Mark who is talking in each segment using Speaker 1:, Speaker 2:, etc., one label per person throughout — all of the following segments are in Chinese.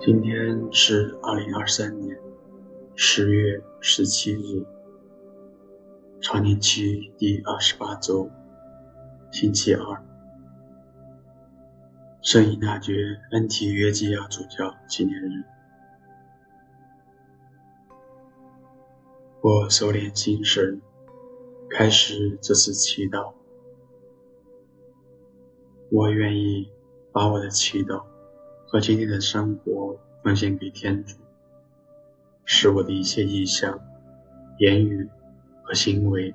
Speaker 1: 今天是二零二三年十月十七日，常年期第二十八周，星期二，圣依纳爵恩提约基亚主教纪念日。我收敛心神，开始这次祈祷。我愿意把我的祈祷。和今天的生活奉献给天主，使我的一切意向、言语和行为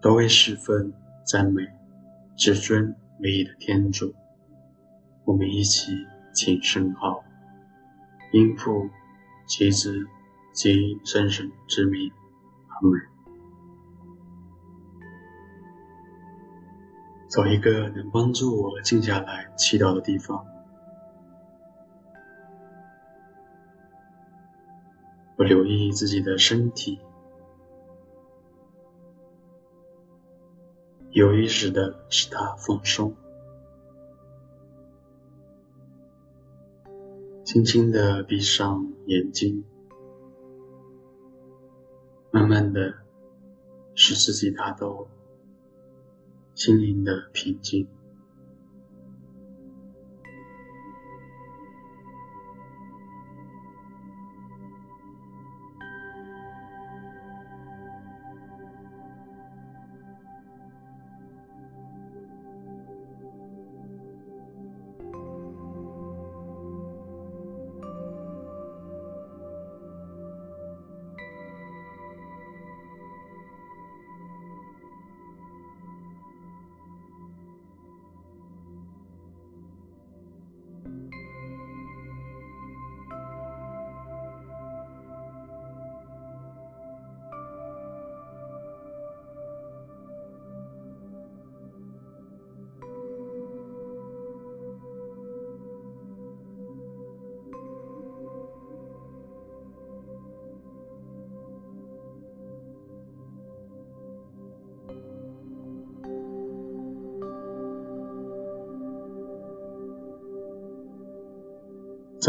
Speaker 1: 都会十分赞美至尊唯一的天主。我们一起请圣号，因父及子及圣神之名，阿门。找一个能帮助我静下来祈祷的地方。我留意自己的身体，有意识的使它放松，轻轻的闭上眼睛，慢慢的使自己达到心灵的平静。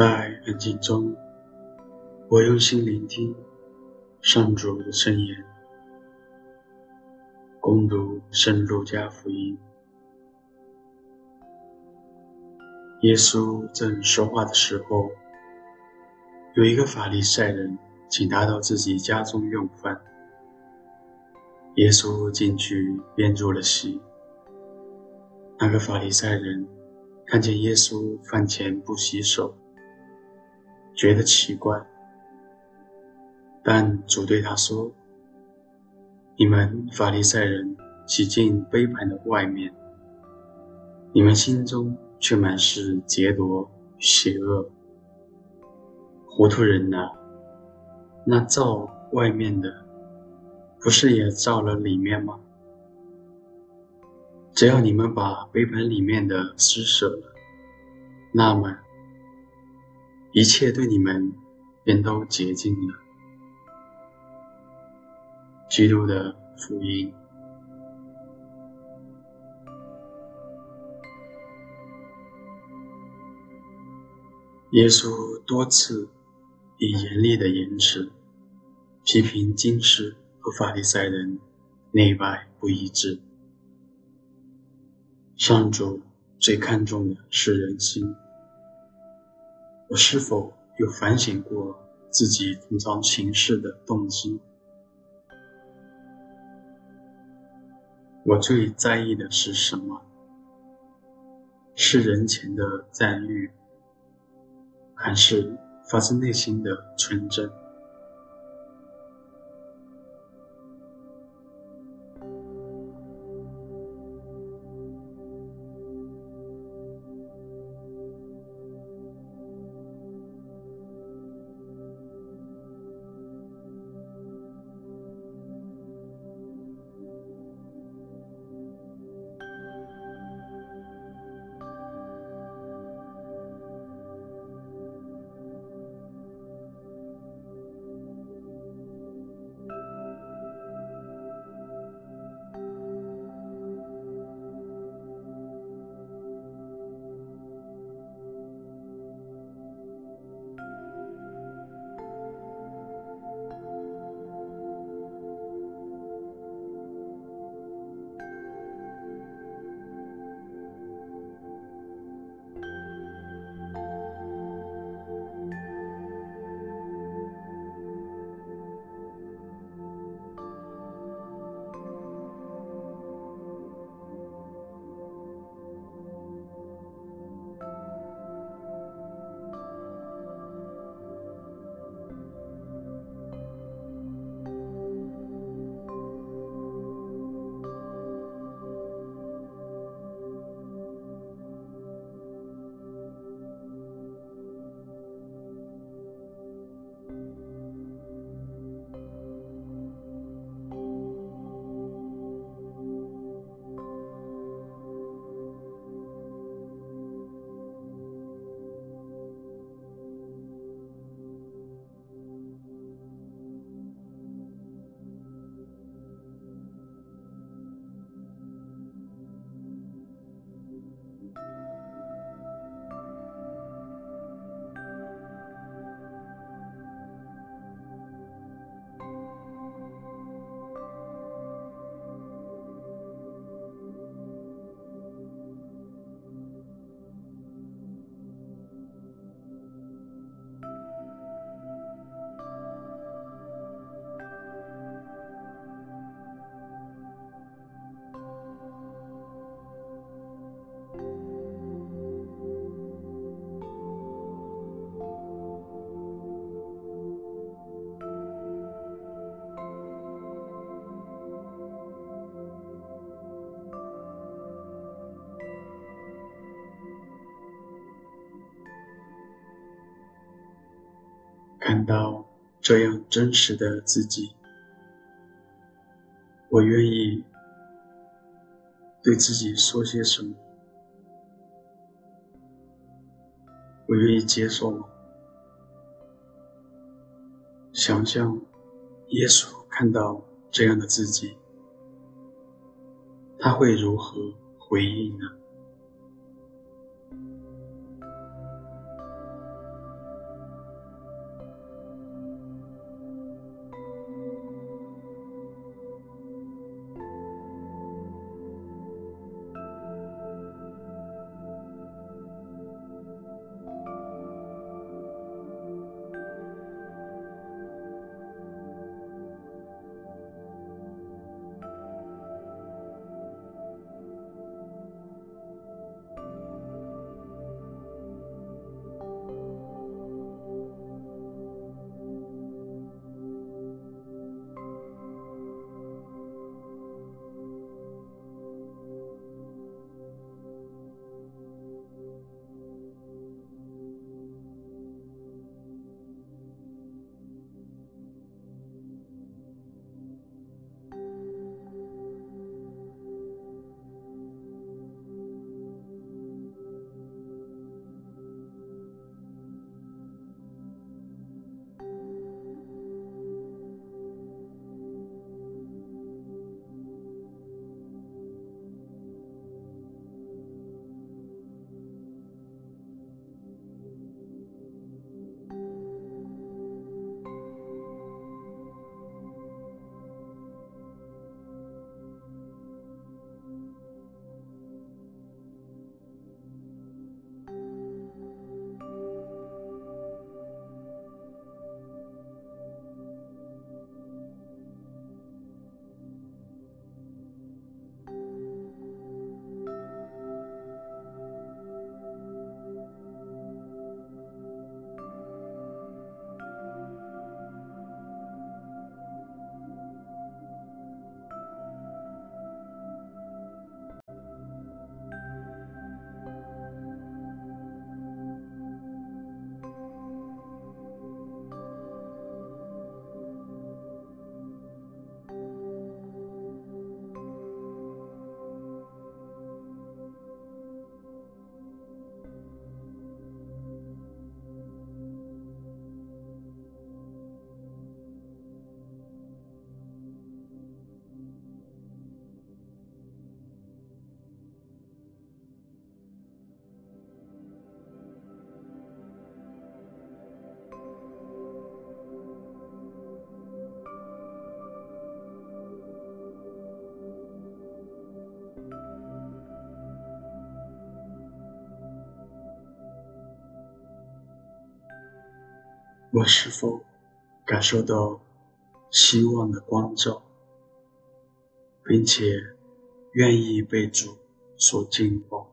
Speaker 1: 在安静中，我用心聆听上主的圣言，恭读圣路加福音。耶稣正说话的时候，有一个法利赛人请他到自己家中用饭。耶稣进去便入了席。那个法利赛人看见耶稣饭前不洗手。觉得奇怪，但主对他说：“你们法利赛人洗净杯盘的外面，你们心中却满是劫夺邪恶。糊涂人呐、啊，那照外面的，不是也照了里面吗？只要你们把杯盘里面的施舍了，那么。”一切对你们便都洁净了。基督的福音。耶稣多次以严厉的言辞批评经师和法利赛人内外不一致。上主最看重的是人心。我是否有反省过自己平常行事的动机？我最在意的是什么？是人前的赞誉，还是发自内心的纯真？看到这样真实的自己，我愿意对自己说些什么？我愿意接受吗？想象耶稣看到这样的自己，他会如何回应呢？我是否感受到希望的光照，并且愿意被主所净化？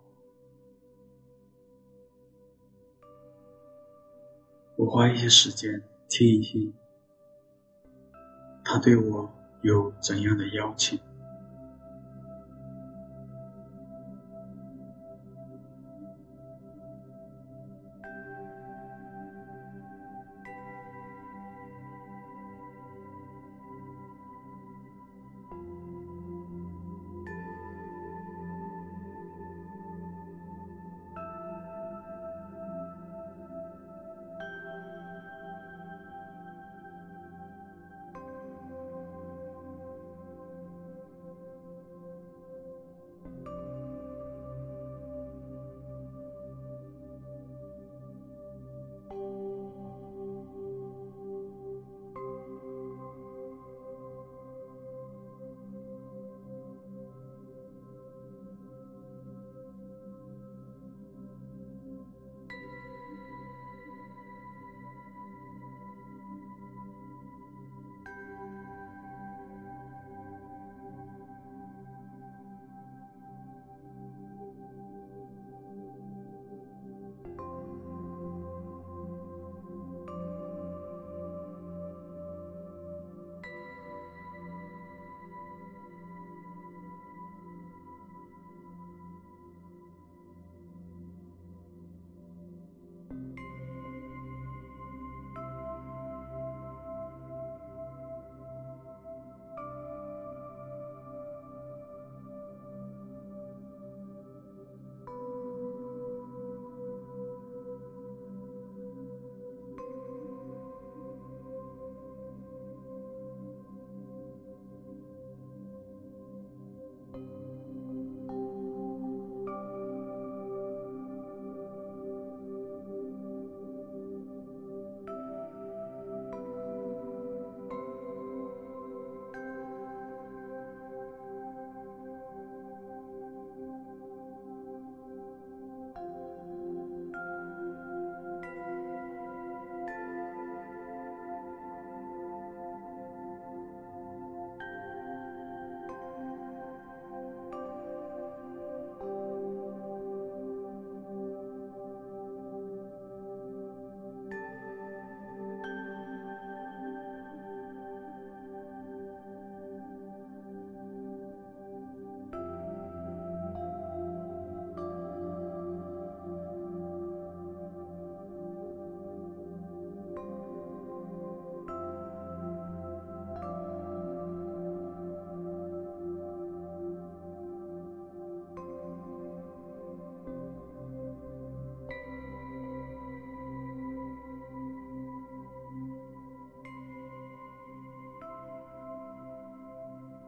Speaker 1: 我花一些时间听一听，他对我有怎样的邀请？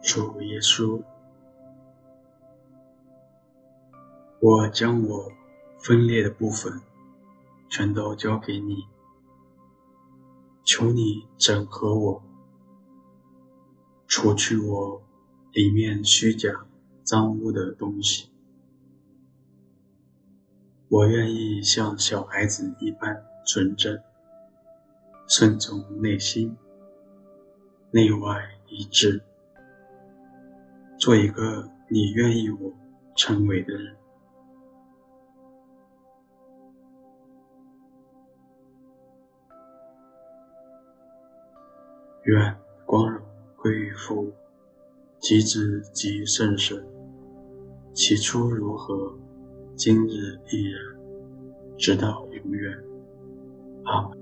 Speaker 1: 主耶稣，我将我分裂的部分全都交给你，求你整合我，除去我里面虚假脏污的东西。我愿意像小孩子一般纯真，顺从内心，内外一致，做一个你愿意我成为的人。愿光荣归于父，及子及圣神，起初如何，今日亦然，直到永远。阿门。